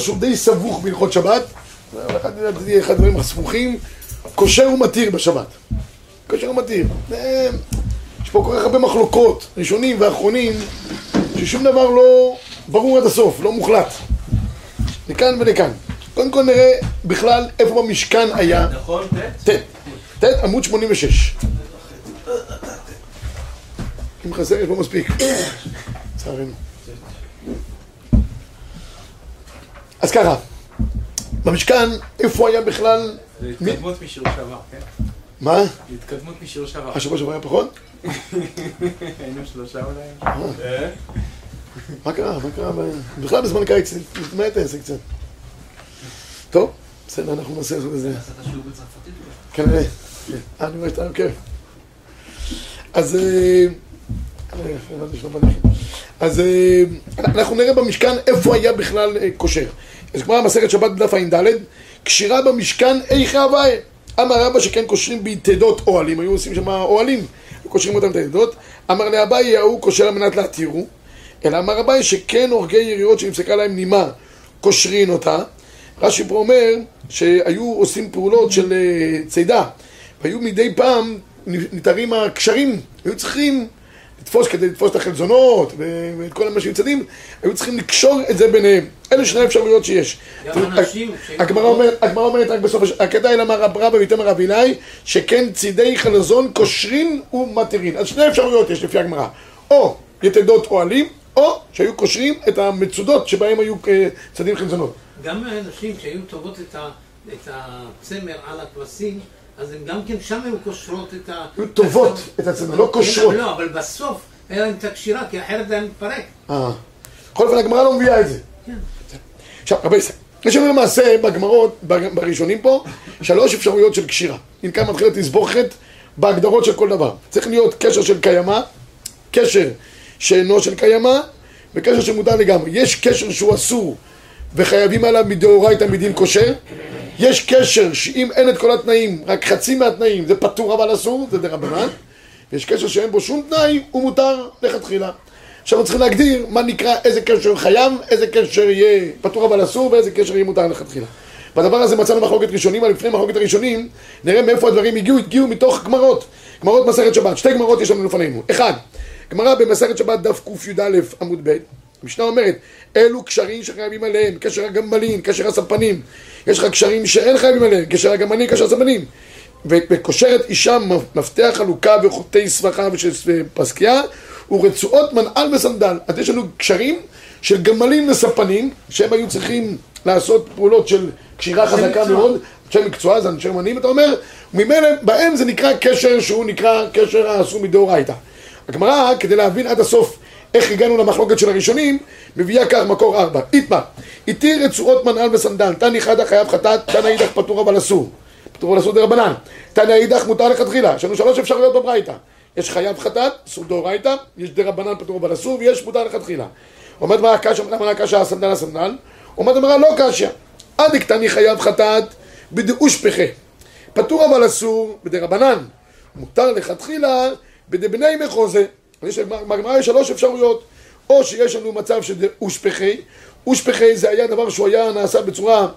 משהו די סבוך בהלכות שבת, אחד הדברים הסבוכים, כושר ומתיר בשבת. כושר ומתיר. יש פה כל כך הרבה מחלוקות, ראשונים ואחרונים, ששום דבר לא ברור עד הסוף, לא מוחלט. לכאן ולכאן. קודם כל נראה בכלל איפה במשכן היה. נכון, ט'? ט', עמוד 86. אם חסר, יש פה מספיק. לצערנו. אז ככה, במשכן, איפה היה בכלל... זה התקדמות משיעור שעבר, כן? מה? התקדמות משיעור שעבר. השבוע שעבר היה פחות? היינו שלושה אולי. אה? מה קרה? מה קרה? בכלל בזמן קיץ, תתמעט העסק קצת. טוב, בסדר, אנחנו נעשה את זה. כנראה. אה, אני רואה שאתה עוקב. אז... אה, אז אה, אנחנו נראה במשכן איפה היה בכלל כושר. אז כמו המסכת שבת בדף ע"ד, קשירה במשכן איכה הוויה. אמר רבא שכן קושרים ביתדות אוהלים, היו עושים שם אוהלים, קושרים אותם ביתדות. אמר לאביי ההוא קושר על מנת להתירו. אלא אמר אביי שכן הורגי יריות שנפסקה להם נימה, קושרים אותה. רש"י פה אומר שהיו עושים פעולות של צידה, והיו מדי פעם ניתרים הקשרים, היו צריכים לתפוס כדי לתפוס את החלזונות ואת כל מה שמצדים, היו צריכים לקשור את זה ביניהם. אלה שני האפשרויות שיש. הגמרא אומרת רק בסוף, הקטע אל אמר רב רבא ויתמר רב אלי, שכן צידי חלזון קושרים ומתירין. אז שני אפשרויות יש לפי הגמרא. או יתדות אוהלים, או שהיו קושרים את המצודות שבהם היו צדים חלזונות. גם האנשים שהיו טובות את הצמר על הכבשים, אז הם גם כן שם היו קושרות את ה... היו טובות את הצמר, לא קושרות. לא, אבל בסוף היה להם את הקשירה, כי אחרת זה היה מתפרק. אה. בכל אופן הגמרא לא מביאה את זה. כן. עכשיו, רבי ישראל, יש לנו למעשה בגמרות, בראשונים פה, שלוש אפשרויות של קשירה. אם כאן מתחילה תסבוכת בהגדרות של כל דבר. צריך להיות קשר של קיימא, קשר שאינו של קיימא, וקשר שמותר לגמרי. יש קשר שהוא אסור וחייבים עליו מדאורייתא מדין כושר, יש קשר שאם אין את כל התנאים, רק חצי מהתנאים, זה פטור אבל אסור, זה דרבנן, ויש קשר שאין בו שום תנאי, הוא מותר לכתחילה. עכשיו אנחנו צריכים להגדיר מה נקרא, איזה קשר חייב, איזה קשר יהיה פטור אבל אסור, ואיזה קשר יהיה מותר לכתחילה. בדבר הזה מצאנו מחלוקת ראשונים, אבל לפני מחלוקת הראשונים, נראה מאיפה הדברים הגיעו, הגיעו מתוך גמרות. גמרות מסכת שבת, שתי גמרות יש לנו לפנינו. אחד, גמרא במסכת שבת דף קי"א עמוד ב', המשנה אומרת, אלו קשרים שחייבים עליהם, קשר הגמלים, קשר הספנים. יש לך קשרים שאין חייבים עליהם, קשר הגמלים, קשר הספנים. וקושרת אישה מפתח חלוקה וחוטי סבכה ושל פסקיה ורצועות מנעל וסנדל. אז יש לנו קשרים של גמלים וספנים, שהם היו צריכים לעשות פעולות של קשירה חזקה מאוד, אנשי מקצוע, זה אנשי אמנים, אתה אומר, ממילא בהם זה נקרא קשר שהוא נקרא קשר האסור מדאורייתא. הגמרא, כדי להבין עד הסוף איך הגענו למחלוקת של הראשונים, מביאה כך מקור ארבע. איתמה, איתי רצועות מנעל וסנדל, תנא חדא חייב חטאת, תנא אידך פטור אבל אסור. פטור אבל אסור דרבנן. תנא אידך מותר לכתחילה. יש לנו שלוש אפשרויות בברייתא. יש חייב חטאת, אסור דאורייתא, יש דרבנן פטור אבל אסור, ויש מותר לכתחילה. עומד מה הקשה, למה הקשה הסנדל הסנדל? עומד אמרה לא קשה. עד קטני חייב חטאת בדאושפחה. פטור אבל אסור בדרבנן. מותר לכתחילה בדבני מחוזה. יש בגמרא יש שלוש אפשרויות, או שיש לנו מצב שזה אושפחי, אושפחי זה היה דבר שהוא היה נעשה בצורה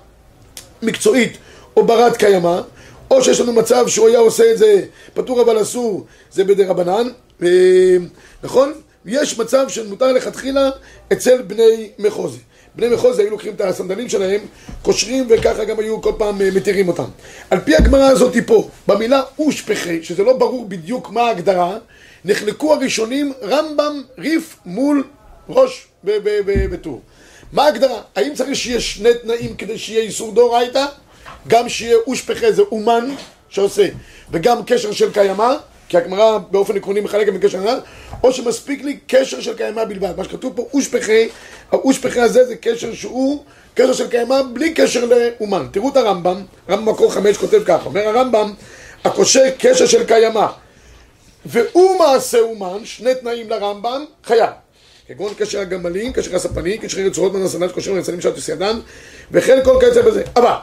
מקצועית או ברת קיימא, או שיש לנו מצב שהוא היה עושה את זה פטור אבל אסור, זה בדי רבנן, נכון? יש מצב של מותר לכתחילה אצל בני מחוזי. בני מחוזי היו לוקחים את הסנדלים שלהם, קושרים וככה גם היו כל פעם מתירים אותם. על פי הגמרא הזאת פה, במילה אושפחי, שזה לא ברור בדיוק מה ההגדרה, נחלקו הראשונים רמב"ם ריף מול ראש בטור. מה ההגדרה? האם צריך שיהיה שני תנאים כדי שיהיה איסור דאורייתא? גם שיהיה אושפחה זה אומן שעושה, וגם קשר של קיימא, כי הגמרא באופן עקרוני מחלקת בקשר הנ"ל, או שמספיק לי קשר של קיימא בלבד. מה שכתוב פה אושפחה, האושפחה הזה זה קשר שהוא קשר של קיימא בלי קשר לאומן. תראו את הרמב"ם, רמב"ם מקור חמש כותב ככה, אומר הרמב"ם, הקושר קשר של קיימא והוא מעשה אומן, שני תנאים לרמב"ם, חייב. כגון קשר הגמלים, קשר הספנים, קשר רצועות מן הסנדל, קשר לצנים של התוסיידן, וכן כל כיוצא בזה. אבל,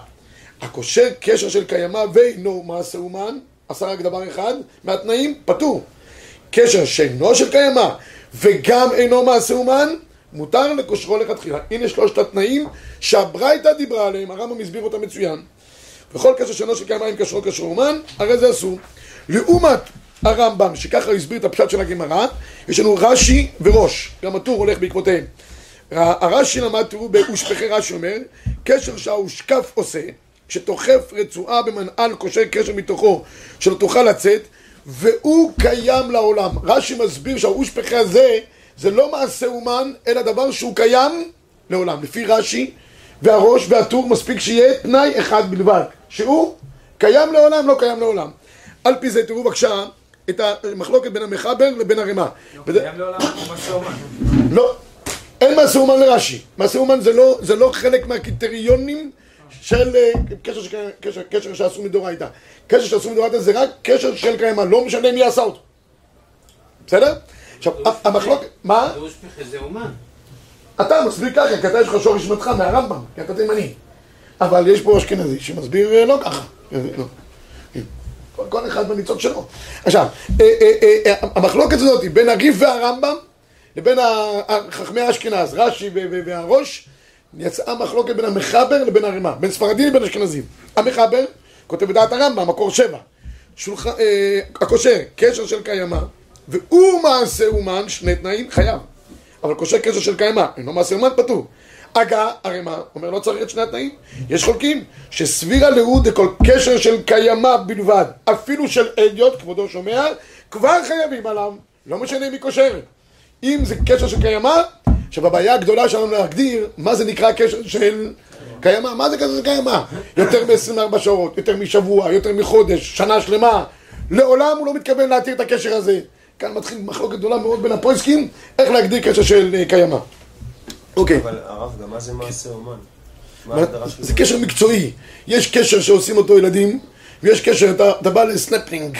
הקושר קשר של קיימא ואינו מעשה אומן, עשה רק דבר אחד, מהתנאים, פטור. קשר שאינו של קיימא וגם אינו מעשה אומן, מותר לקושרו לכתחילה. הנה שלושת התנאים שהברייתא דיברה עליהם, הרמב"ם הסביר אותם מצוין. וכל קשר שאינו של קיימא עם קשרו קשרו אומן, הרי זה אסור. לעומת הרמב"ם, שככה הסביר את הפשט של הגמרא, יש לנו רש"י וראש, גם הטור הולך בעקבותיהם. הרש"י למד, תראו, באושפכי רש"י אומר, קשר שהאושקף עושה, שתוכף רצועה במנעל קושר קשר מתוכו, שלא תוכל לצאת, והוא קיים לעולם. רש"י מסביר שהאושפכי הזה, זה לא מעשה אומן, אלא דבר שהוא קיים לעולם. לפי רש"י והראש והטור מספיק שיהיה תנאי אחד בלבד, שהוא קיים לעולם, לא קיים לעולם. על פי זה תראו בבקשה את המחלוקת בין המחבר לבין הרימה. לא, קיים לעולם הוא מעשה אומן. לא, אין מעשה אומן לרש"י. מעשה אומן זה לא, זה לא חלק מהקריטריונים של אה, קשר, קשר, קשר שעשו מדורייתא. קשר שעשו מדורייתא זה רק קשר של קיימא, לא משנה מי עשה אותו. בסדר? עכשיו, המחלוקת, מה? פירוש פחד זה אומן. אתה מסביר ככה, כי אתה יש לך שורש שמתך מהרמב"ם, כי אתה תימני. אבל יש פה אשכנזי שמסביר אה, לא ככה. אה, לא. כל, אחד בניצוץ שלו. עכשיו, המחלוקת הזאת בין הריף והרמב"ם לבין חכמי אשכנז, רש"י והראש, יצאה מחלוקת בין המחבר לבין הרימה, בין ספרדים לבין אשכנזים. המחבר כותב בדעת הרמב"ם, מקור שבע, שולח... אה, הקושר, קשר של קיימא, והוא מעשה אומן, שני תנאים, חייב. אבל קושר קשר של קיימא, אינו מעשה אומן פטור. הגה, הרי? אומר לא צריך את שני התנאים. יש חולקים שסבירה לאוד דכל קשר של קיימא בלבד, אפילו של אדיוט, כבודו שומע, כבר חייבים עליו, לא משנה מי קושרת. אם זה קשר של קיימא, עכשיו הבעיה הגדולה שלנו להגדיר מה זה נקרא קשר של קיימא, מה זה קשר של קיימא? יותר מ-24 שעות, יותר משבוע, יותר מחודש, שנה שלמה. לעולם הוא לא מתכוון להתיר את הקשר הזה. כאן מתחיל מחלוקת גדולה מאוד בין הפויסקים, איך להגדיר קשר של אה, קיימא. אוקיי. אבל הרב, גם מה זה מעשה אומן? זה קשר מקצועי. יש קשר שעושים אותו ילדים, ויש קשר, אתה, אתה בא לסנפלינג.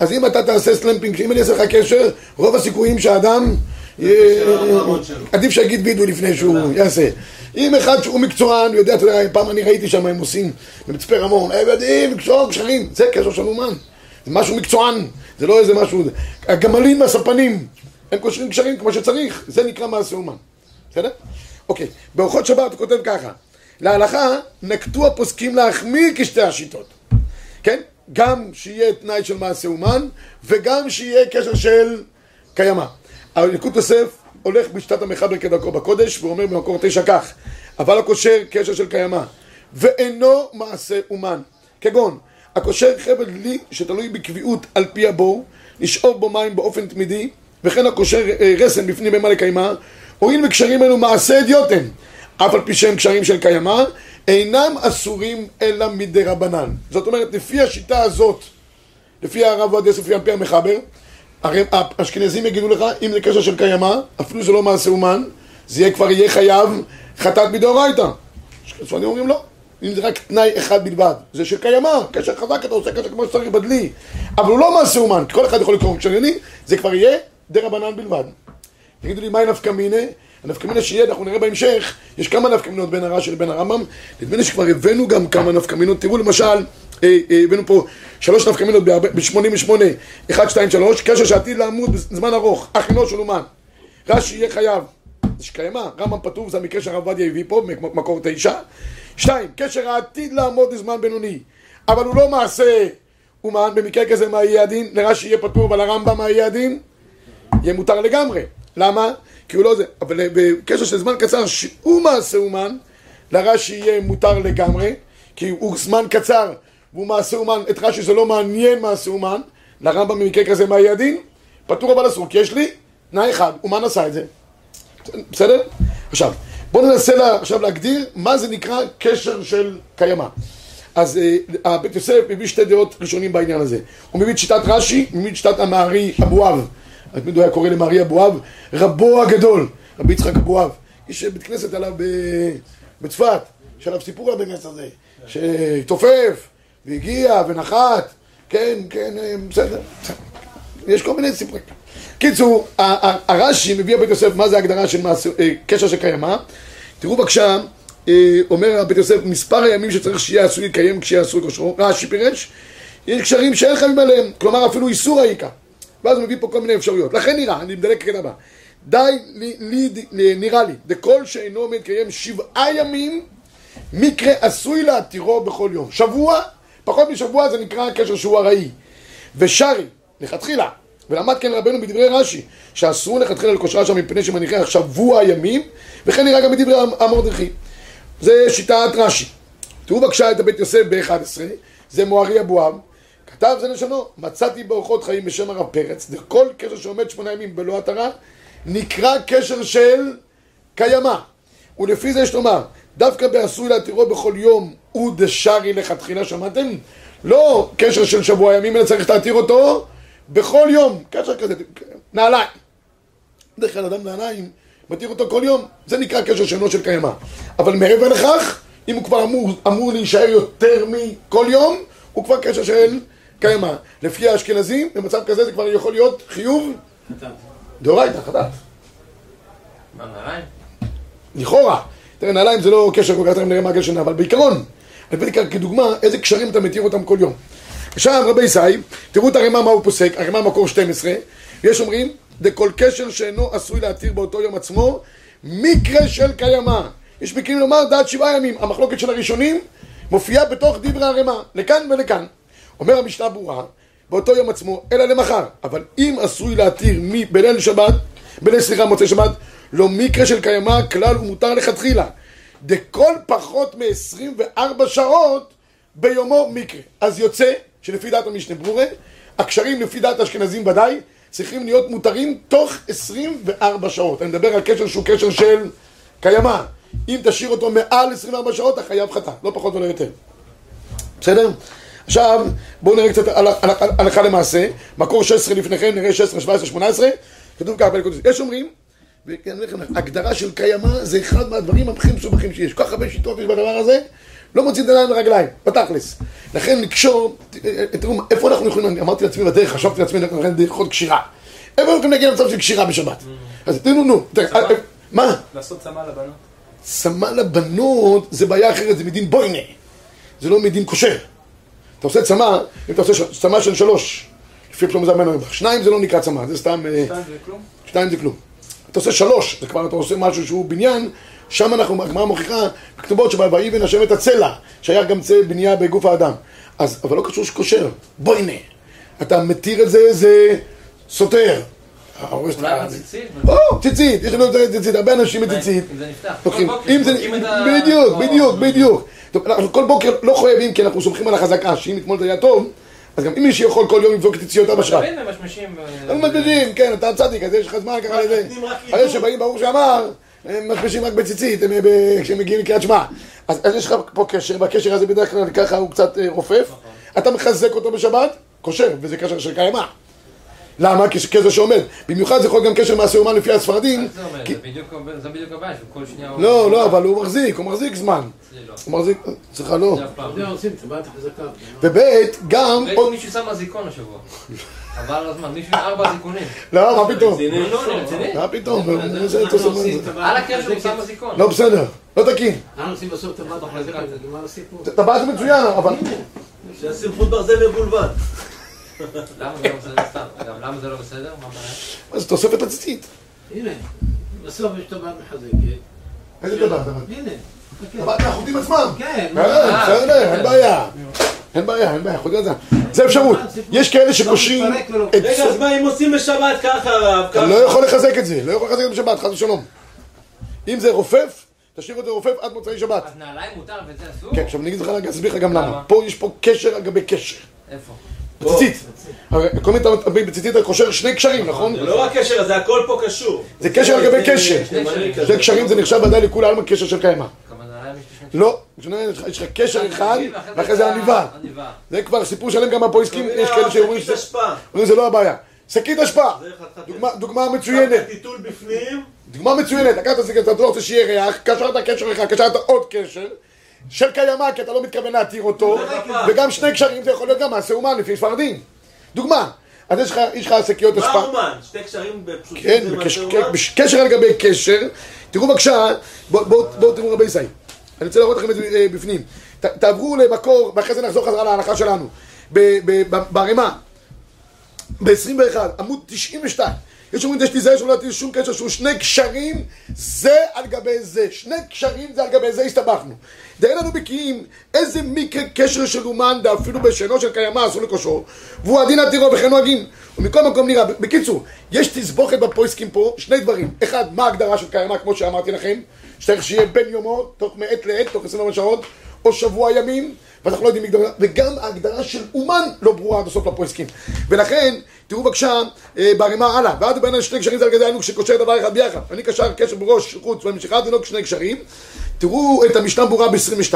אז אם אתה תעשה סנפלינג, אם אני אעשה לך קשר, רוב הסיכויים שהאדם... יהיה- עדיף שיגיד וידוי לפני שהוא יעשה. אם אחד שהוא מקצוען, יודע, אתה יודע, פעם אני ראיתי שם, הם עושים במצפה רמון, הם יודעים, לקשור קשרים, זה קשר של אומן. זה משהו מקצוען, זה לא איזה משהו... הגמלים והספנים, הם קושרים קשרים כמו שצריך, זה נקרא מעשה אומן. בסדר? אוקיי, באורחות שבת הוא כותב ככה: להלכה נקטו הפוסקים להחמיר כשתי השיטות, כן? גם שיהיה תנאי של מעשה אומן, וגם שיהיה קשר של קיימא. אבל ילקוט יוסף הולך בשיטת המחבר כדרכו בקודש, והוא אומר במקור תשע כך: אבל הקושר קשר של קיימא, ואינו מעשה אומן, כגון הקושר חבל דלי שתלוי בקביעות על פי הבור, לשאוב בו מים באופן תמידי, וכן הקושר אה, רסן בפנים במה לקיימא, הואיל וקשרים אלו מעשה אדיוטם, אף על פי שהם קשרים של קיימא, אינם אסורים אלא מדי רבנן. זאת אומרת, לפי השיטה הזאת, לפי הרב עובדיה יוסף, פי המחבר, הרי האשכנזים יגידו לך, אם זה קשר של קיימא, אפילו זה לא מעשה אומן, זה יהיה כבר יהיה חייב חטאת מדאורייתא. הספרדים אומרים לא, אם זה רק תנאי אחד בלבד, זה של קיימא, קשר חזק, אתה עושה קשר כמו שצריך בדלי, אבל הוא לא מעשה אומן, כי כל אחד יכול לקרוא קשר יני, זה כבר יהיה דה רבנן בלבד. תגידו לי, מהי נפקא מינה? הנפקא מינה שיהיה, אנחנו נראה בהמשך, יש כמה נפקא מינות בין הרש"י לבין הרמב"ם, נדמה לי שכבר הבאנו גם כמה נפקא מינות, תראו למשל, הבאנו פה שלוש נפקא מינות ב-88, 1, 2, 3, קשר שעתיד לעמוד בזמן ארוך, אחינו של אומן, רש"י יהיה חייב, זה שקיימא, רמב"ם פטור, זה המקרה שהרב עובדיה הביא פה, מקור תשע, שתיים, קשר העתיד לעמוד בזמן בינוני, אבל הוא לא מעשה אומן, במקרה כזה מה יהיה הדין? לרש"י יהיה פטור, אבל לרמב"ם מה יהיה הדין? יהיה מותר לגמרי. למה? כי הוא לא זה. אבל בקשר של זמן קצר שהוא מעשה אומן, לרש"י יהיה מותר לגמרי, כי הוא זמן קצר והוא מעשה אומן, את רש"י זה לא מעניין מעשה אומן, לרמב"ם במקרה כזה מה יהיה הדין? פטור אבל אסור, כי יש לי תנאי אחד, אומן עשה את זה. בסדר? עכשיו, בואו ננסה לה, עכשיו להגדיר מה זה נקרא קשר של קיימא. אז אה, הבית יוסף מביא שתי דעות ראשונים בעניין הזה. הוא מביא את שיטת רש"י, הוא מביא את שיטת המערי אבואב. תמיד הוא היה קורא למערי אבואב, רבו הגדול, רבי יצחק אבואב. יש בית כנסת עליו ב- בצפת, יש עליו סיפור על כנסת הזה, שהתעופף, והגיע, ונחת, כן, כן, אה, בסדר. יש כל מיני סיפורים. קיצור, הרש"י מביא הבית יוסף מה זה ההגדרה של אה, קשר שקיימה. תראו בבקשה, אה, אומר הבית יוסף, מספר הימים שצריך שיהיה עשוי לקיים כשיהיה עשוי כושרו. רש"י פירש, יש קשרים שאין חייבים עליהם, כלומר אפילו איסור העיקר. ואז הוא מביא פה כל מיני אפשרויות. לכן נראה, אני מדלג כאן הבא, די, לי, לי, לי, נראה לי, דכל שאינו מתקיים שבעה ימים, מקרה עשוי להתירו בכל יום. שבוע, פחות משבוע זה נקרא קשר שהוא ארעי. ושרי, לכתחילה, ולמד כן רבנו בדברי רש"י, שאסור לכתחילה לקושרה שם מפני שמניחי שבוע ימים, וכן נראה גם בדברי המרדכי. זה שיטת רש"י. תראו בבקשה את הבית יוסף ב-11, זה מוארי אבואב, כתב זה לשונו, מצאתי באורחות חיים בשם הרב פרץ, וכל קשר שעומד שמונה ימים בלא התרה, נקרא קשר של קיימא. ולפי זה יש לומר, דווקא בעשוי להתירו בכל יום הוא דשארי לכתחילה, שמעתם? לא קשר של שבוע ימים, אלא צריך להתיר אותו בכל יום, קשר כזה, נעליים. בדרך כלל אדם נעליים, מתיר אותו כל יום, זה נקרא קשר שאינו של קיימא. אבל מעבר לכך, אם הוא כבר אמור, אמור להישאר יותר מכל יום, הוא כבר קשר של קיימא. לפי האשכנזים, במצב כזה זה כבר יכול להיות חיוב דאורייתא, חטאת. מה, נעליים? לכאורה. תראה, נעליים זה לא קשר כל כך, תכף נראה מה הקשר, אבל בעיקרון, הבאתי כאן כדוגמה איזה קשרים אתה מתיר אותם כל יום. עכשיו רבי ישי, תראו את הרמ"א מה הוא פוסק, הרמ"א מקור 12, יש אומרים, דכל קשר שאינו עשוי להתיר באותו יום עצמו, מקרה של קיימא. יש מקרים לומר דעת שבעה ימים, המחלוקת של הראשונים מופיעה בתוך דברי הרמ"א, לכאן ולכאן. אומר המשנה ברורה, באותו יום עצמו, אלא למחר. אבל אם עשוי להתיר בליל שבת, בליל סליחה מוצאי שבת, לא מקרה של קיימא, כלל ומותר לכתחילה. דכל פחות מ-24 שעות ביומו מקרה. אז יוצא שלפי דעת המשנה ברורה, הקשרים לפי דעת האשכנזים ודאי, צריכים להיות מותרים תוך 24 שעות. אני מדבר על קשר שהוא קשר של קיימא. אם תשאיר אותו מעל 24 שעות, אתה חייב חטא, לא פחות ולא יותר. בסדר? עכשיו, בואו נראה קצת הלכה למעשה. מקור 16 לפניכם, נראה 16, 17, 18. כתוב ככה, יש אומרים, וכן, הגדרה של קיימא זה אחד מהדברים הכי מסובכים שיש. כל כך הרבה שיטות יש בדבר הזה, לא מוציא את העיניים לרגליים, בתכלס. לכן לקשור, תראו, איפה אנחנו יכולים, אמרתי לעצמי בדרך, חשבתי לעצמי, אנחנו יכולים לאכול קשירה. איפה אנחנו יכולים להגיע למצב של קשירה בשבת? אז תראו, נו, מה? לעשות צמא לבנות. צמא לבנות זה בעיה אחרת, זה מדין בוינה. זה לא מדין כושר. אתה עושה צמא, אם אתה עושה צמא של שלוש, לפי זה המנו שניים זה לא נקרא צמא, זה סתם... שתיים זה כלום? שתיים זה כלום. אתה עושה שלוש, זה כבר אתה עושה משהו שהוא בניין, שם אנחנו, הגמרא מוכיחה בכתובות שב"ויבן השם את הצלע", שהיה גם צלע בנייה בגוף האדם. אז, אבל לא קשור שכושר, בוא הנה. אתה מתיר את זה, זה סותר. אולי ציצית? או, ציצית, יש לנו ציצית, הרבה אנשים בציצית. אם זה נפתח. אם זה, בדיוק, בדיוק, בדיוק. אנחנו כל בוקר לא חייבים, כי אנחנו סומכים על החזקה, שאם אתמול זה היה טוב, אז גם אם מישהו יכול כל יום לבדוק את ציציותיו בשבת. תמיד ממשמשים. אה, כן, אתה צדיק, אז יש לך זמן ככה לזה. עידוד. שבאים, ברור שאמר, הם משמישים רק בציצית, ב- כשהם מגיעים לקריאת שמע. אז יש לך פה קשר, והקשר הזה בדרך כלל ככה הוא קצת אה, רופף. אתה מחזק אותו בשבת, כושר, וזה קשר של קיימא. למה? כי קשר שעומד. במיוחד זה יכול להיות גם קשר מעשה אומן לפי הספרדים. מה זה אומר? כי- זה בדיוק- הבעיה, שכל שנייה הוא... לא, לא, אבל הוא מחזיק, הוא מחזיק זמן. לא. הוא מחזיק, אצלך לא. זה אף פעם. אתה יודע, עושים טבעת החזקה. וב' גם, מישהו שם אזיקון השבוע. על הזמן, מישהו עם ארבע אזיקונים. לא, מה פתאום? לא, רציני. מה פתאום? על הקשר הוא מחזקת. שם אזיקון. לא בסדר, לא תקין. אנחנו עושים בסוף טבעת החזקה, זה גמר הסיפור. טבעת מצוין, אבל... שישים חוט ברזל מבולבל. למה זה לא בסדר? סתם. אגב, למה זה לא בסדר? מה הבעיה? אז תוספת הציצית. הנה, בסוף יש טבעת מחזקת. איזה טבעת? הנה. טבעת מהחוטים עצמם. כן, כן, בסדר, אין בעיה. אין בעיה, אין בעיה, חוטים עצמם. זה אפשרות. יש כאלה שקושרים לא את... רגע, אז מה אם עושים בשבת ככה, הרב? אתה? לא יכול לחזק את זה, לא יכול לחזק את זה בשבת, חס ושלום. אם זה רופף, תשאיר את זה רופף עד מוצאי שבת. אז נעליים מותר וזה אסור? כן, עכשיו אני אגיד לך, אני אסביר לך גם. למה? פה יש פה קשר על גבי קשר. איפה? בציצית. כל מיני תמיד בציצית אתה קושר שני קשרים, נכון? זה לא רק קשר, זה הכל פה קשור. זה קשר על גבי קשר. שני קשרים זה נחשב ודאי לכולי עלמא קשר של קיימא. לא, יש לך קשר אחד, ואחרי זה עניבה. זה כבר סיפור שלם גם בפויסקים, יש כאלה שאומרים שקית שזה זה לא הבעיה. שקית אשפה, דוגמה- מצוינת, טיטול בפנים, דוגמה מצוינת, לקחת שקית, אתה לא רוצה שיהיה ריח, קשרת קשר אחד, קשרת עוד קשר, של קיימא, כי אתה לא מתכוון להתיר אותו, וגם שני קשרים זה יכול להיות גם מעשה אומן לפי ספרדים. דוגמה, אז יש לך- יש לך שקיות מה אשפה, אומן? שתי קשרים בפשוטים כן, כן, קשר על גבי קשר, תראו בבקשה, בואו בוא, בוא, תראו רבי ישראל, אני רוצה להראות לכם את זה אה, בפנים, ת, תעברו למקור, ואחרי זה נחזור חזרה להלכה שלנו, בערימה, ב-21, עמוד 92, יש אומרים, יש להיזהר שלא להטיל שום קשר שהוא שני קשרים, זה על גבי זה. שני קשרים זה על גבי זה, הסתבכנו. דהן לנו בקיאים איזה מקרה קשר של אומן, ואפילו בשאינו של קיימא אסור לקושרו, והוא הדין עתירו וכן נוהגים. ומכל מקום נראה, בקיצור, יש תסבוכת בפויסקים פה, שני דברים. אחד, מה ההגדרה של קיימא, כמו שאמרתי לכם, שצריך שיהיה בין יומו, תוך מעת לעת, תוך 24 שעות, או שבוע ימים, ואנחנו לא יודעים מגדרה, וגם ההגדרה של אומן לא ברורה עד הסוף לפויסקים. ולכן, תראו בבקשה אה, בערימה הלאה, ועד בין שני קשרים זה על גדי היינו כשקושר דבר אחד ביחד. אני קשר קשר בראש, חוץ ומשיכה, זה לא שני קשרים. תראו את המשנה ברורה ב-22,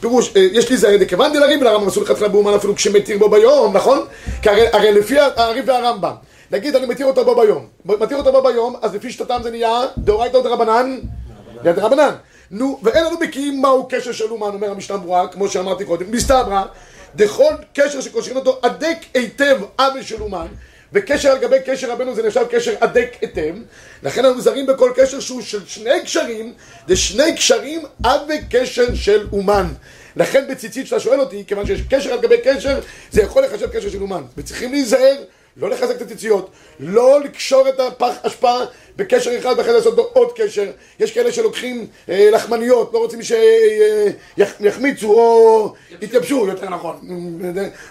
פירוש, אה, יש לי זהה דכיוון דלריב לרמב"ם אסור לכתחילה באומן אפילו כשמתיר בו ביום, נכון? כי הרי, הרי לפי הריב והרמב"ם, נגיד אני מתיר אותו בו ביום, מתיר אותו בו ביום, אז לפי שיטתם זה נהיה דאורייתא דרבנן, רבנן. נו, ואין לנו בקיאים מהו קשר של אומן, אומר המשנה ברורה, כמו שאמרתי קודם, מסתברא, דכל קשר שקושרים אותו הדק היטב עוול של אומן, וקשר על גבי קשר רבנו זה נחשב קשר הדק היטב, לכן אנחנו זרים בכל קשר שהוא של שני קשרים, זה שני קשרים עד וקשר של אומן. לכן בציצית שאתה שואל אותי, כיוון שיש קשר על גבי קשר, זה יכול לחשב קשר של אומן. וצריכים להיזהר, לא לחזק את הציציות, לא לקשור את הפח אשפה בקשר אחד ואחרי זה לעשות עוד קשר. יש כאלה שלוקחים אה, לחמניות, לא רוצים שיחמיצו או יתייבשו, יותר נכון.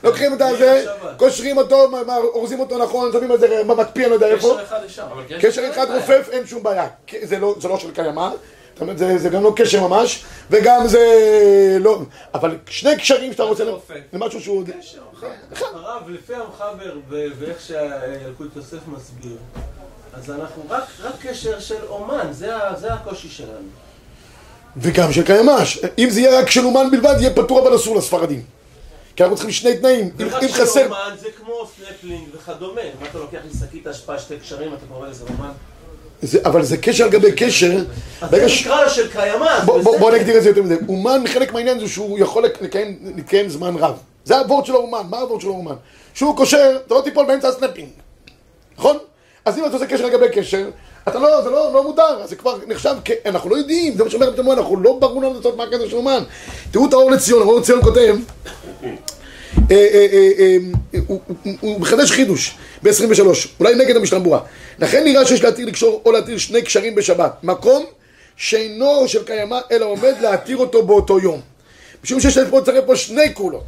לוקחים את הזה, קושרים אותו, אורזים אותו נכון, שמים את זה במקפיא, אני לא יודע איפה. קשר אחד לשם. קשר אחד רופף אין שום בעיה, זה לא, זה לא של קיימא, זאת אומרת זה, זה גם לא קשר ממש, וגם זה לא, אבל שני קשרים שאתה רוצה, ל- זה משהו שהוא, הרב, לפי המחבר ו- ואיך שהילקוט יוסף מסביר, אז אנחנו רק, רק קשר של אומן, זה, זה הקושי שלנו. וגם של קיימא, אם זה יהיה רק של אומן בלבד, יהיה פטור אבל אסור לספרדים, כי אנחנו צריכים שני תנאים, אם, ורק אם של חסר, אומן זה כמו סנפלינג וכדומה. מה אתה לוקח לי שקית אשפה, שתי קשרים, אתה קורא לזה אומן? זה, אבל זה קשר על גבי קשר, אז זה ש... נקרא לו של קיימא, בוא, בוא, בוא. נגדיר את זה יותר מזה, אומן חלק מהעניין זה שהוא יכול לקיים, להתקיים זמן רב, זה הוורד של האומן, מה הוורד של האומן? שהוא קושר, אתה לא תיפול באמצע הסנפלינג, נכון? אז אם אתה עושה קשר לגבי קשר, אתה לא, זה לא, לא מותר, אז זה כבר נחשב, כ... אנחנו לא יודעים, זה מה שאומר פתאום, אנחנו לא ברור לנו לעשות מה הקשר של אומן. תראו את האור לציון, האור לציון כותב, הוא- הוא- הוא מחדש חידוש ב-23, אולי נגד המשנה ברורה. לכן נראה שיש להתיר לקשור או להתיר שני קשרים בשבת, מקום שאינו של קיימא, אלא עומד להתיר אותו באותו יום. משום שיש פה לצרף פה שני קולות.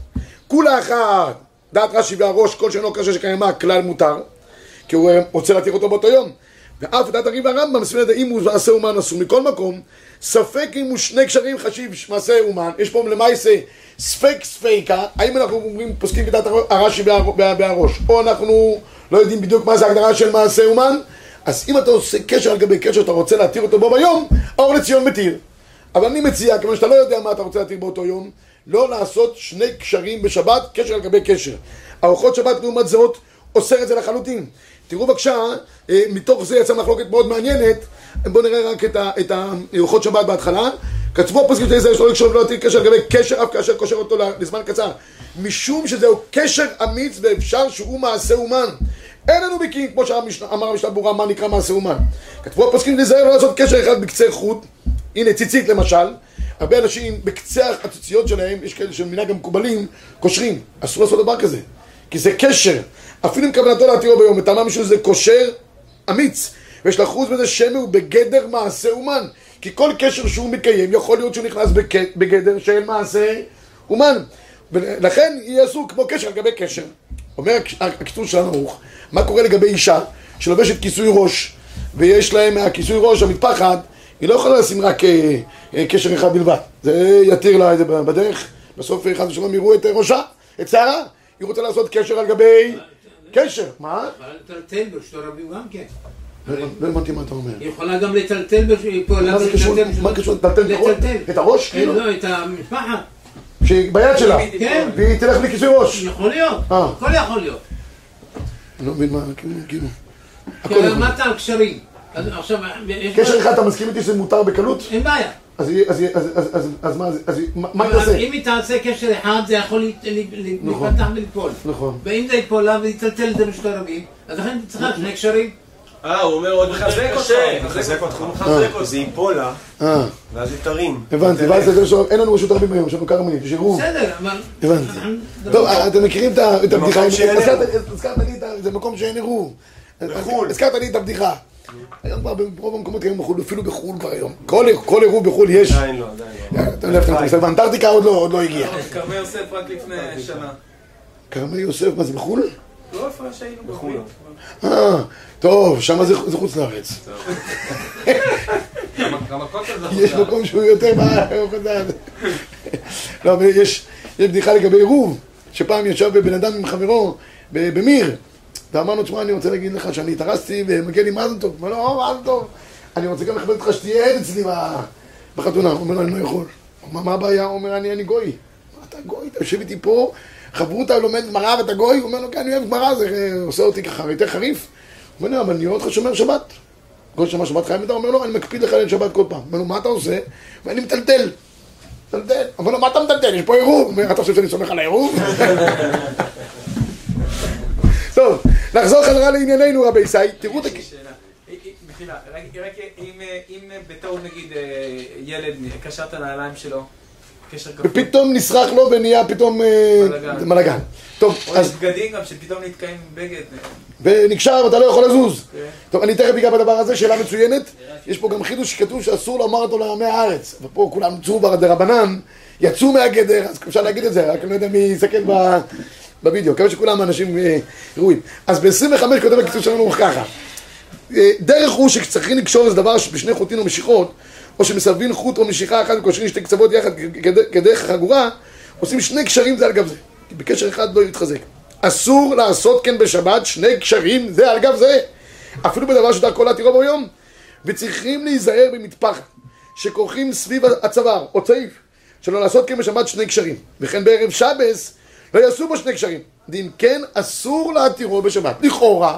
קולה אחת, דעת רש"י והראש, כל שאינו קשר של קיימא, כלל מותר, כי הוא אה, רוצה להתיר אותו באותו יום. ואף דעת הריב והרמב"ם, מספיק לדעת אם הוא מעשה אומן אסור. מכל מקום, ספק אם הוא שני קשרים חשיב מעשה אומן, יש פה למעשה ספק ספיקה, האם אנחנו אומרים, פוסקים כדעת הר- הרש"י והראש, או אנחנו לא יודעים בדיוק מה זה ההגדרה של מעשה אומן, אז אם אתה עושה קשר על גבי קשר, אתה רוצה להתיר אותו בו ביום, האור לציון מתיר. אבל אני מציע, כיוון שאתה לא יודע מה אתה רוצה להתיר באותו יום, לא לעשות שני קשרים בשבת, קשר על גבי קשר. ארוחות שבת לעומת זאת, אוסר את זה לחלוטין. תראו בבקשה, אה, מתוך זה יצאה מחלוקת מאוד מעניינת, בואו נראה רק את ה- את הארוחות שבת בהתחלה. כתבו הפוסקים של ישראל שלא לקשור ולא להתיר קשר לגבי קשר אף כאשר קושר אותו לזמן קצר. משום שזהו קשר אמיץ ואפשר שהוא מעשה אומן. אין לנו בקיאים, כמו שאמר המשנה ברורה, מה נקרא מעשה אומן. כתבו הפוסקים להיזהר לא לעשות קשר אחד בקצה חוט, הנה ציצית למשל, הרבה אנשים בקצה הציציות שלהם, יש כאלה שמנהג המקובלים, קושרים, אסור לעשות דבר כזה, כי זה קשר, אפילו אם כוונתו להתירו ביום, וטעמה משהו שזה קושר אמיץ, ויש לחוץ בזה שמא הוא בגדר מעשה אומן, כי כל קשר שהוא מקיים, יכול להיות שהוא נכנס בגדר של מעשה אומן, ולכן יהיה אסור כמו קשר על גבי קשר. אומר הכיתוב של ערוך, מה קורה לגבי אישה שלובשת כיסוי ראש, ויש להם מהכיסוי ראש המטפחת, היא לא יכולה לשים רק אה, אה, קשר אחד בלבד. זה יתיר לה את זה בדרך, בסוף חס ושלום יראו את ראשה, את שערה, היא רוצה לעשות קשר על גבי קשר. מה? יכולה לטלטל בשתי רבים גם כן. לא לא הבנתי מה אתה אומר. היא יכולה גם לטלטל פה, מה זה קשור? מה קשור? לטלטל את הראש? הראש? כאילו? לא, את המשפחת. שהיא ביד שלה. כן. והיא תלך לכיסוי ראש. יכול להיות, אה. הכל יכול להיות. אני לא מבין מה, כאילו, כאילו. כי הכל יכול. אמרת על קשרים. עכשיו. קשר אחד, אתה מסכים איתי שזה מותר בקלות? אין בעיה. אז היא- אז היא- אז- אז- אז- אז מה אז היא- מה- היא תעשה? אם היא תעשה קשר אחד, זה יכול להת- ל- ל- נכון. להתפתח ולפול. נכון. ואם זה ייפול לה ויטלטל את זה בשתי רבים, אז לכן היא צריכה שני קשרים. אה, הוא אומר עוד מחזק אותך. מחזק אותך. הוא מחזק אותך. זה ייפול לה, אה, ואז היא תרים. הבנתי, ואז זה עכשיו, אין לנו רשות הרבים היום, יש לנו כמה מילים, תשאירו. בסדר, אבל... הבנתי. טוב, אתם מכירים את הבדיחה, שאין הזכרת- ערעור. הזכרת לי, זה מקום שאין ערעור. בחו"ל. הזכרת לי את הבדיחה. היום כבר ברוב המקומות היום בחו"ל, אפילו בחו"ל כבר היום. כל כל עירוב בחו"ל יש. עדיין לא, עדיין לא. אתה יודע, אתה מסתכל, באנטארקטיקה עוד לא לא הגיע. כרמל יוסף רק לפני שנה. כרמל יוסף, מה זה בחו"ל? לא איפה שהיינו בחו"ל. אה, טוב, שם זה זה חוץ לארץ. יש. מקום שהוא יותר בארץ. לא, אבל יש יש בדיחה לגבי עירוב, שפעם ישב בן אדם עם חברו ב- במיר, ואמר לו, תשמע, אני רוצה להגיד לך שאני התארסתי ומגיע לי מזל טוב. הוא אומר לו, "או, מזל טוב. אני רוצה גם לכבד אותך שתהיה עד אצלי בחתונה. הוא אומר אני לא יכול. הוא מה הבעיה? הוא אומר, אני גוי. "מה, אתה גוי, אתה יושב איתי פה, חברותא לומד גמרא ואתה גוי? הוא אומר לו, כן, אני אוהב גמרא, זה אה, עושה אותי ככה יותר חריף. הוא אומר אבל אני רואה אותך שומר שבת. כל שמה שבת חייב אתה אומר לו, אני מקפיד לחלל שבת כל פעם. אומר לו, מה אתה עושה? ואני מטלטל. מטלטל. אומר לו, מה אתה מטלטל? יש פה עירוב. הוא אומר, אתה חושב שאני סומך על העירוב? טוב, נחזור חזרה לענייננו רבי ישי. תראו את... יש הכ- לי שאלה. אי- אי- מחילה, רק אם, אה, בטעות נגיד אה, ילד קשר את הנעליים שלו, קשר כפול, ופתאום נסרח לו ונהיה פתאום אה. בלאגן. טוב, או אז יש בגדים גם שפתאום נתקעים בגד. אה, ונקשר ואתה לא יכול לזוז. כן. טוב, אני תכף אגע בדבר הזה, שאלה מצוינת. יש פה גם חידוש שכתוב שאסור לומר אותו לעמי הארץ. ופה כולם צאו דרבנן, יצאו מהגדר, אז אפשר להגיד את זה, רק אני לא יודע מי יסתכל ב- בווידאו. מקווה שכולם אנשים אה, ראויים. אז ב-25 כותב הקיצור שלנו ככה. אה, דרך הוא שצריכים לקשור איזה דבר בשני חוטים או משיכות, או שמסרבין חוט או משיכה אחת וקושרים שתי קצוות יחד כד- כדרך החגורה, עושים שני קשרים זה על גב זה. כי בקשר אחד לא יתחזק. אסור לעשות כן בשבת שני קשרים זה על גב זה. אפילו בדבר שדרכו להתירו ביום. וצריכים להיזהר במטפחת, שכורכים סביב הצוואר או צעיף, שלא לעשות כן בשבת שני קשרים. וכן בערב שבס לא יעשו בו שני קשרים. ואם כן, אסור להתירו בשבת. לכאורה,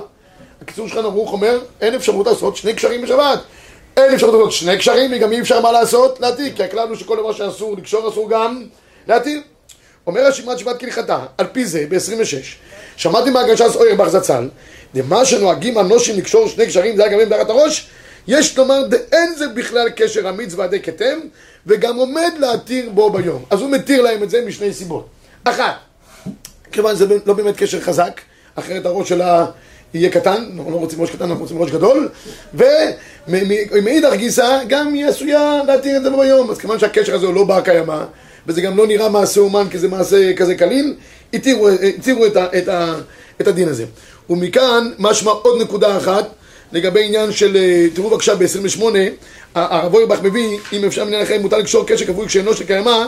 הקיצור שלך ערוך אומר, אין אפשרות לעשות שני קשרים בשבת. אין אפשרות לעשות שני קשרים, וגם אי אפשר מה לעשות? להתיר. כי הכלל הוא שכל דבר שאסור לקשור, אסור גם להתיר. אומר השמרת שבת כהלכתה, על פי זה, ב-26, שמעתי מהגשש אויר בח זצ"ל, דמה שנוהגים אנושים לקשור שני קשרים, זה היה גם בארת הראש, יש לומר, דאין זה בכלל קשר אמיץ ועדי כתם, וגם עומד להתיר בו ביום. אז הוא מתיר להם את זה משני סיבות. אחת, כיוון שזה לא באמת קשר חזק, אחרת הראש שלה יהיה קטן, אנחנו לא רוצים ראש קטן, אנחנו רוצים ראש גדול, ומאידך גיסא גם היא עשויה להתיר את זה ביום, אז כיוון שהקשר הזה הוא לא בר קיימא, וזה גם לא נראה מעשה אומן כי זה מעשה כזה קליל, התירו, את, את, את הדין הזה. ומכאן משמע עוד נקודה אחת לגבי עניין של, אה, תראו בבקשה ב-28, הרב אוירבך מביא, אם אפשר מנהל החיים מותר לקשור קשר כפוי כשאינו של קיימא,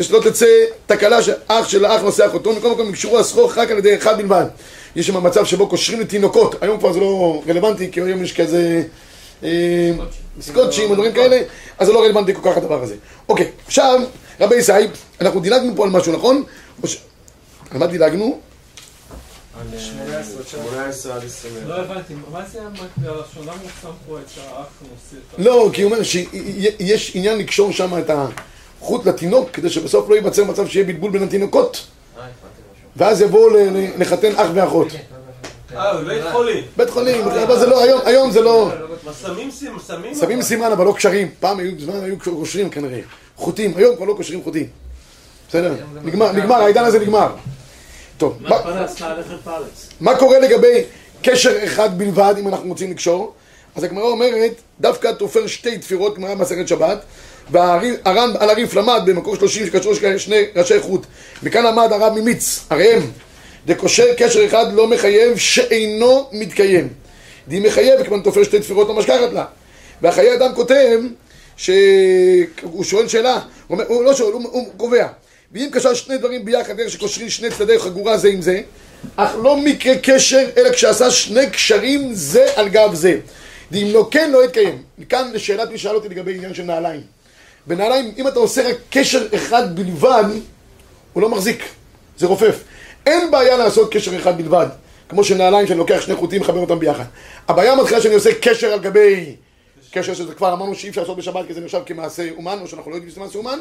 ושלא תצא תקלה שאח של האח נושא אחותו, מכל מקום יקשרו הסחוך רק על ידי אחד בלבד. יש שם מצב שבו קושרים לתינוקות, היום כבר זה לא רלוונטי, כי היום יש כזה אה, סקוטשים או דברים כאלה, אז זה לא רלוונטי כל כך הדבר הזה. אוקיי, עכשיו, רבי ישי, אנחנו דילגנו פה על משהו, נכון? על מה דילגנו? על, אה, 18 עד 20. לא הבנתי, מה זה המטבע הראשון? למה הוא שם פה את האח נושא ה... לא, כי הוא אומר שיש עניין לקשור שם את החוט לתינוק, כדי שבסוף לא ייווצר מצב שיהיה בלבול בין התינוקות, אה. ואז יבואו לחתן אח ואחות. אה, בבית חולים. בית חולים, אבל זה לא, היום, היום זה לא... שמים? סימן אבל לא קשרים, פעם היו, בזמן היו קושרים כנראה, חוטים, היום כבר לא קושרים חוטים. בסדר? נגמר, נגמר, העידן הזה נגמר. טוב. מה קורה לגבי קשר אחד בלבד, אם אנחנו רוצים לקשור? אז הגמרא אומרת, דווקא תופר שתי תפירות, גמרא מסכת שבת, והר"ן על הריף למד במקור שלושים שקשרו שני ראשי חוט, וכאן למד הרב ממיץ, הראם, דקושר קשר אחד לא מחייב שאינו מתקיים. דהי מחייב, כיוון תופר שתי תפירות לא משכחת לה. והחיי אדם כותב, שהוא שואל שאלה, הוא, אומר, הוא לא שואל, הוא, הוא קובע. ואם קשר שני דברים ביחד, דרך שקושרים שני צדדי חגורה זה עם זה, אך לא מקרה קשר, אלא כשעשה שני קשרים זה על גב זה. ואם לא כן, לא יתקיים. מכאן לשאלת מי שאל אותי לגבי עניין של נעליים. בנעליים, אם אתה עושה רק קשר אחד בלבד, הוא לא מחזיק, זה רופף. אין בעיה לעשות קשר אחד בלבד, כמו שנעליים שאני לוקח שני חוטים ומחבר אותם ביחד. הבעיה מתחילה שאני עושה קשר על גבי קשר שזה כבר אמרנו שאי אפשר לעשות בשבת כי זה נחשב כמעשה אומן, או שאנחנו לא יודעים שזה מעשה אומן.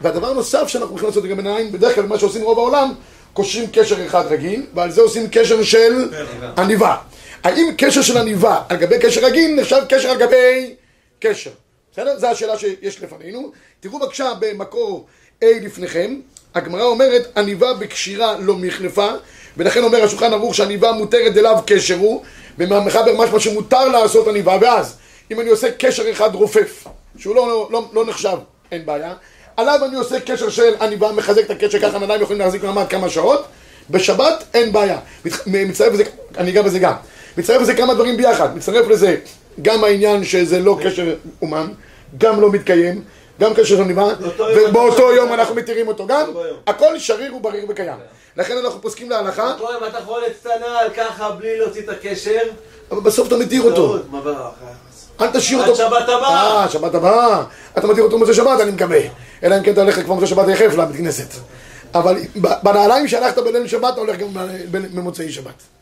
והדבר הנוסף שאנחנו הולכים לעשות לגבי נעליים, בדרך כלל מה שעושים רוב העולם, קושרים קשר אחד רגיל, ועל זה עושים קשר של עניבה. האם קשר של עניבה על גבי קשר רגיל נחשב קשר על גבי קשר? בסדר? זו השאלה שיש לפנינו. תראו בבקשה במקור A לפניכם, הגמרא אומרת עניבה בקשירה לא מחלפה, ולכן אומר השולחן ערוך שעניבה מותרת אליו קשר הוא, ומחבר משמע שמותר לעשות עניבה, ואז אם אני עושה קשר אחד רופף, שהוא לא, לא, לא, לא נחשב, אין בעיה, עליו אני עושה קשר של עניבה, מחזק את הקשר, ככה הנעליים יכולים להחזיק מעמד כמה שעות, בשבת אין בעיה. מצטרף לזה, אני אגע בזה גם. מצטרף לזה כמה דברים ביחד. מצטרף לזה גם העניין שזה לא קשר אומן, גם לא מתקיים, גם קשר של יום ובאותו יום אנחנו מתירים אותו גם. יום. הכל שריר ובריר וקיים. לכן אנחנו פוסקים להלכה, פה אם אתה יכול להצטנע על ככה בלי להוציא את הקשר, אבל בסוף אתה מתיר אותו. אל תשאיר עד אותו. שבת הבאה. אה, שבת הבאה. אתה מתיר אותו במוצאי שבת, אני מקווה. אלא אם כן אתה הולך כבר במוצאי שבת יחף לבית כנסת. אבל בנעליים שהלכת בליל שבת, אתה הולך גם במוצאי שבת.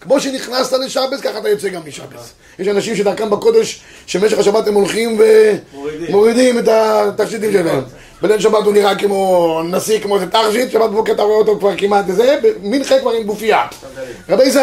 כמו שנכנסת לשבס, ככה אתה יוצא גם משבס. יש אנשים שדרכם בקודש, שבמשך השבת הם הולכים מורידים. ומורידים את התכשיטים שלהם. בליל שבת הוא נראה כמו נשיא, כמו איזה תכשיט, שבת בבוקר אתה רואה אותו כבר כמעט זה, במנחה כבר עם גופייה. רבי זי,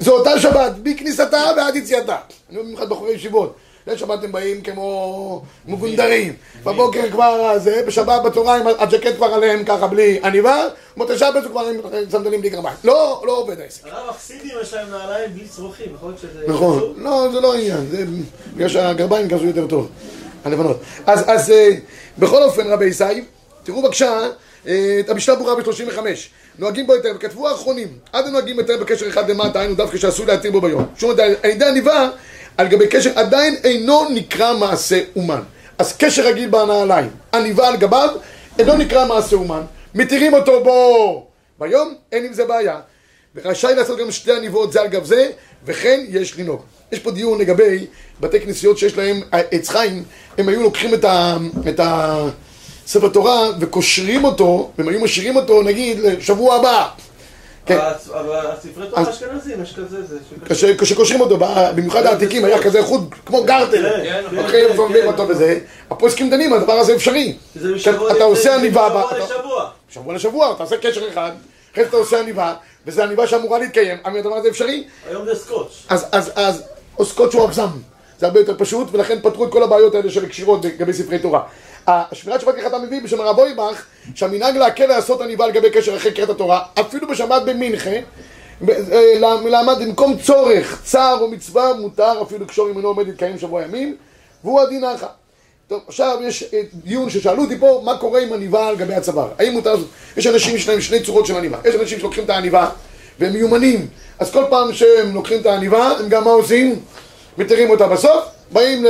זו אותה שבת, מכניסתה ועד יציאתה. אני אומר במיוחד בחורי ישיבות. ליל שבת הם באים כמו מגונדרים. בבוקר כבר זה, בשבת בצהריים הג'קט כבר עליהם ככה בלי עניבה, מוצאי שבת כבר עם סנדלים בלי גרביים. לא, לא עובד העסק. הרב החסידים יש להם נעליים בלי צרוכים, יכול להיות שזה... נכון, לא, זה לא עניין, זה בגלל שהגרביים כזו יותר טוב, הלבנות. אז, אה, בכל אופן, רבי ישי, תראו בבקשה אה, את המשנה ברורה ב-35. נוהגים בו יותר, וכתבו האחרונים, עד הנוהגים יותר בקשר אחד למטה, היינו דווקא שעשוי להתיר בו ביום. שום על ידי עניבה, על גבי קשר עדיין אינו נקרא מעשה אומן. אז קשר רגיל בנעליים, עניבה על גביו, אינו נקרא מעשה אומן. מתירים אותו בו ביום, אין עם זה בעיה. ורשאי לעשות גם שתי עניבות זה על גב זה, וכן יש לנהוג. יש פה דיון לגבי בתי כנסיות שיש להם עץ חיים, הם היו לוקחים את, ה, את הספר תורה וקושרים אותו, והם היו משאירים אותו נגיד לשבוע הבא. כן. אבל הספרי תורה אשכנזים, יש כזה, זה... כשקושרים אותו, במיוחד העתיקים היה כזה חוט כמו גרטל, כן, כן, כן, ופורמים כן. אותו וזה, הפוסקים דנים, הדבר הזה אפשרי. אתה עושה עניבה, אתה- לשבוע. שבוע לשבוע, אתה עושה קשר אחד, אחרי זה אתה עושה עניבה, וזו עניבה שאמורה להתקיים, הדבר הזה אפשרי? היום זה סקוץ'. אז, אז, אז, או סקוץ' הוא אבזם. זה הרבה יותר פשוט, ולכן פתרו את כל הבעיות האלה של קשירות לגבי ספרי תורה. השמירת שבת ככה אתה מביא בשם הרב אויבך, שהמנהג להקל לעשות עניבה לגבי קשר אחרי קריאת התורה, אפילו בשבת במנחה, ב- אה, לעמד במקום צורך, צער או מצווה, מותר אפילו קשור אם אינו עומד להתקיים שבוע ימים, והוא הדין האחר. טוב, עכשיו יש אה, דיון ששאלו אותי פה, מה קורה עם עניבה על גבי הצוואר? האם מותר... יש אנשים שיש להם שני צורות של עניבה. יש אנשים שלוקחים את העניבה והם מיומנים, אז כל פעם שהם לוקחים את העניבה, הם גם מה עושים? מתירים אותה בסוף, באים ל...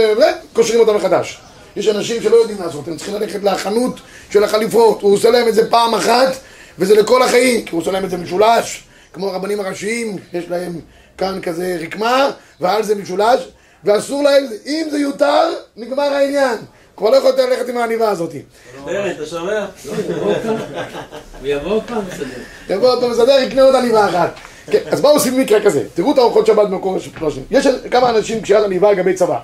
וקושרים אותה מחדש. יש אנשים שלא יודעים לעשות, הם צריכים ללכת לחנות של החליפות, הוא עושה להם את זה פעם אחת, וזה לכל החיים, כי הוא עושה להם את זה משולש, כמו הרבנים הראשיים, יש להם כאן כזה רקמה, ועל זה משולש, ואסור להם, אם זה יותר, נגמר העניין. כבר לא יכול יותר ללכת עם העניבה הזאת. אתה שומע? ויבוא עוד פעם בסדר. יבוא אותו מסדר, יקנה עוד עניבה אחת. כן, אז מה עושים במקרה כזה? תראו את ארוחות שבת במקום שלושים. יש כמה אנשים קשירת עניבה על גבי צבא.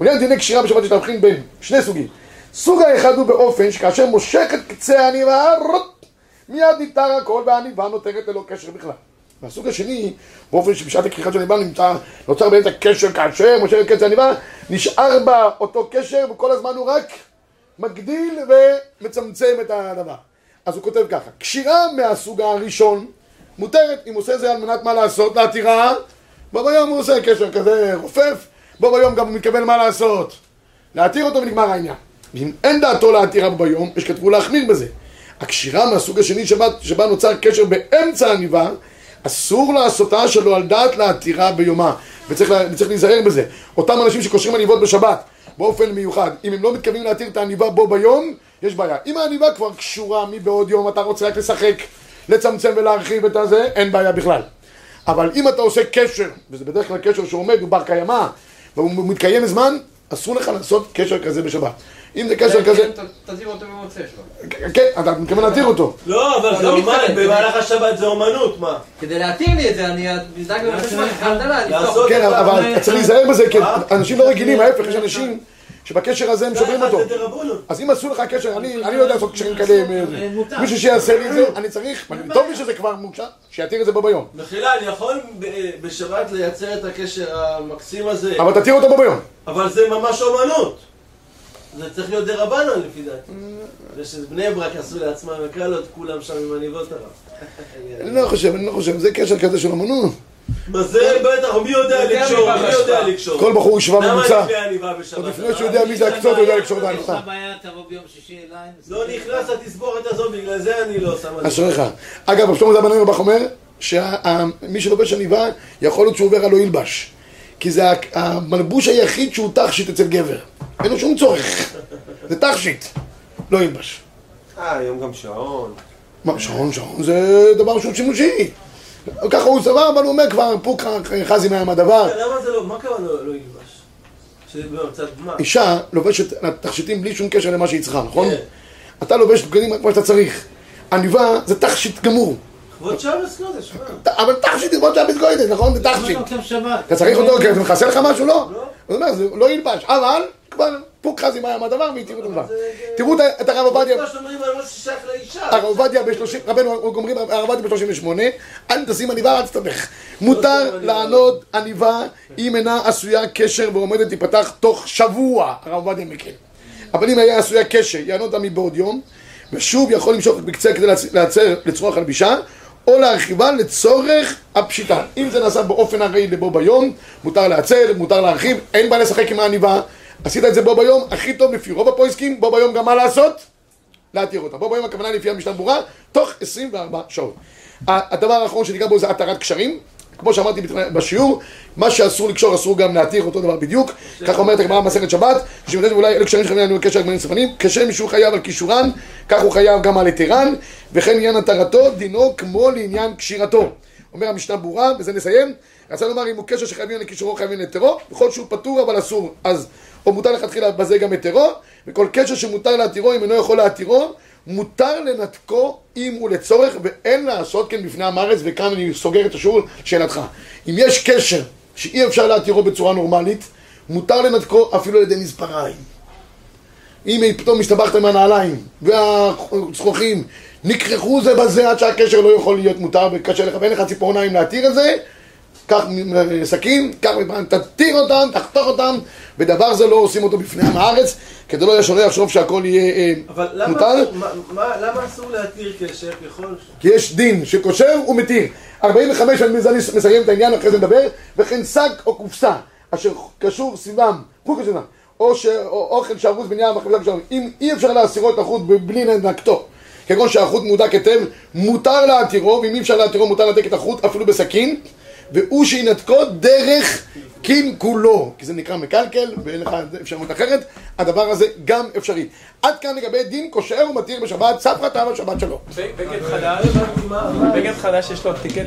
עניין דיני קשירה בשבת יש להבחין בין שני סוגים. סוג האחד הוא באופן שכאשר מושך את קצה העניבה, מיד ניתר הכל והעניבה נותרת ללא קשר בכלל. והסוג השני, באופן שבשעת הכריכה של העניבה נמצא, נוצר באמצע קשר כאשר מושך את קצה העניבה, נשאר בה אותו קשר וכל הזמן הוא רק מגדיל ומצמצם את הדבר. אז הוא כותב ככה, קשירה מהסוג הראשון מותרת, אם עושה זה על מנת מה לעשות, להתירה, בו ביום הוא עושה קשר כזה רופף, בו ביום גם הוא מתכוון מה לעשות, להתיר אותו ונגמר העניין. ואם אין דעתו להתירה בו ביום, יש כתבו להחמיר בזה. הקשירה מהסוג השני שבה, שבה נוצר קשר באמצע העניבה, אסור לעשותה שלא על דעת להתירה ביומה, וצריך, לה, וצריך להיזהר בזה. אותם אנשים שקושרים עניבות בשבת, באופן מיוחד, אם הם לא מתכוונים להתיר את העניבה בו ביום, יש בעיה. אם העניבה כבר קשורה מבעוד יום, אתה רוצה רק לשחק, לצמצם ולהרחיב את הזה, אין בעיה בכלל. אבל אם אתה עושה קשר, וזה בדרך כלל קשר שעומד, הוא בר קיימא, והוא מתקיים זמן, אסור לך לעשות קשר כזה בשבת. אם זה קשר כזה, תזיב אותו במוצאי שלו. כן, אתה מתכוון להתיר אותו. לא, אבל זה לא אומן, מתחרט. במהלך השבת זה אומנות, מה? כדי להתיר לי את זה, אני אדאג לבדוק. לעשות כן, אבל צריך להיזהר בזה, כי? אנשים לא רגילים, ההפך, יש אנשים שבקשר הזה הם שוברים אותו. זה דרבנון. אז אם עשו לך קשר, אני אני לא יודע לעשות קשרים כאלה, מותר. מישהו שיעשה לי את זה, אני צריך, טוב לי שזה כבר מוקשר, שיתיר את זה בו ביום. מחילה, אני יכול בשבת לייצר את הקשר המקסים הזה, אבל תתיר אותו בו ביום. אבל זה ממש אומנות. זה צריך להיות דרבנן לפי דעתי. זה שבני ברק עשו לעצמם, את כולם שם עם עניבות הרב. אני לא חושב, אני לא חושב, זה קשר כזה של אמנות. מה זה בטח, מי יודע לקשור? מי. יודע לקשור? כל בחור ישבה למה ממוצע. לפני עניבה בשבת? עוד לפני שהוא יודע מי זה הקצות, הוא יודע לקשור את יש העניבה. לך בעיה, תבוא ביום שישי אליי. לא נכנס לתסבורת הזאת, בגלל זה אני לא שם על זה. אשריך. אגב, שלמה זלמן אוירבך אומר שמי שלובש עניבה, יכול להיות שהוא עובר על לא ילבש. כי זה המלבוש היחיד שהוא תכשיט אצל גבר. אין לו שום צורך. זה תכשיט. לא ילבש. אה, היום גם שעון. מה, שעון, שעון זה דבר שהוא שימושי. ככה הוא סבר, אבל הוא אומר כבר, פוק חזי מהם הדבר. למה זה לא, מה קרה לא לא ילבש? אישה לובשת תכשיטים בלי שום קשר למה שהיא צריכה, נכון? כן. אתה לובש בגדים כמו שאתה צריך. עניבה זה תכשיט גמור. כבוד שבס קודש, מה? אבל תכשיט זה מאוד שבת גוידס, נכון? זה תכשיט. לא שבת. אתה צריך אותו, כי זה מכסה לך משהו? לא. לא. הוא אומר, זה לא ילבש, אבל כבר פוק חזי מה הדבר והתירו. זה- תראו את הרב עובדיה. הרב עובדיה ב-30, רבנו אומרים, הרב עובדיה ב-38, אל תשים עניבה, אל תסתבך. מותר לענוד עניבה אם אינה עשויה קשר ועומדת להיפתח תוך שבוע, הרב עובדיה מקל. אבל אם היה עשויה קשר, יענוד אותה מבעוד יום, ושוב יכול למשוך בקצה כדי להצ- לעצר לצרוך הלבישה, או להרחיבה לצורך הפשיטה. אם זה נעשה באופן הראי לבו ביום, מותר לעצר, מותר להרחיב, אין בעיה לשחק עם העניבה. עשית את זה בו ביום, הכי טוב לפי רוב הפויסקים, בו ביום גם מה לעשות? להתיר אותה. בו ביום הכוונה לפי המשנה ברורה, תוך 24 שעות. הדבר האחרון שניגע בו זה התרת קשרים. כמו שאמרתי בשיעור, מה שאסור לקשור אסור גם להתיר אותו דבר בדיוק. ככה אומרת הגמרא במסכת שבת, שמדבר אולי אלה קשרים שחייבים לנו קשר גמלים ספנים, כשם שהוא חייב על קישורן, כך הוא חייב גם על היתרן, וכן עניין התרתו, דינו כמו לעניין קשירתו. אומר המשנה ברורה, בזה נסיים. רצה לומר אם הוא קשר שחייבים לקישורו חייבים להיתרו, בכל שהוא פטור אבל אסור, אז או מותר לכתחילה בזה גם היתרו, וכל קשר שמותר להתירו אם אינו יכול להתירו, מותר לנתקו אם הוא לצורך, ואין לעשות כן בפני עם הארץ, וכאן אני סוגר את השיעור, שאלתך. אם יש קשר שאי אפשר להתירו בצורה נורמלית, מותר לנתקו אפילו על ידי מספריים. אם פתאום הסתבכת עם הנעליים והזכוכים נכרכו זה בזה עד שהקשר לא יכול להיות מותר וקשה לך ואין לך ציפורניים להתיר את זה קח סכין, קח מפעם, תתיר אותם, תחתוך אותם ודבר זה לא עושים אותו בפני עם הארץ כדי לא שלא יחשוב שהכל יהיה אה, אבל למה מותר אסור- להתיר קשר ככל ש... כי יש דין שקושר ומתיר. 45 אני אני מסיים את העניין אחרי זה נדבר. וכן שק או קופסה אשר קשור סביבם חוץ סביבם או אוכל שארוז בניין מחלקה קשור אם אי אפשר להסירו את החוט בלי לנקתו כגון שהחוט מהודק היטב מותר להתירו ואם אי אפשר להתירו מותר לתק את החוט אפילו בסכין והוא שינתקו דרך קלקולו כי זה נקרא מקלקל ואין לך אפשרות אחרת הדבר הזה גם אפשרי. עד כאן לגבי דין קושר ומתיר בשבת ספרא תמה שבת שלום. בגד חדש, בגד חדש יש לו טיקט.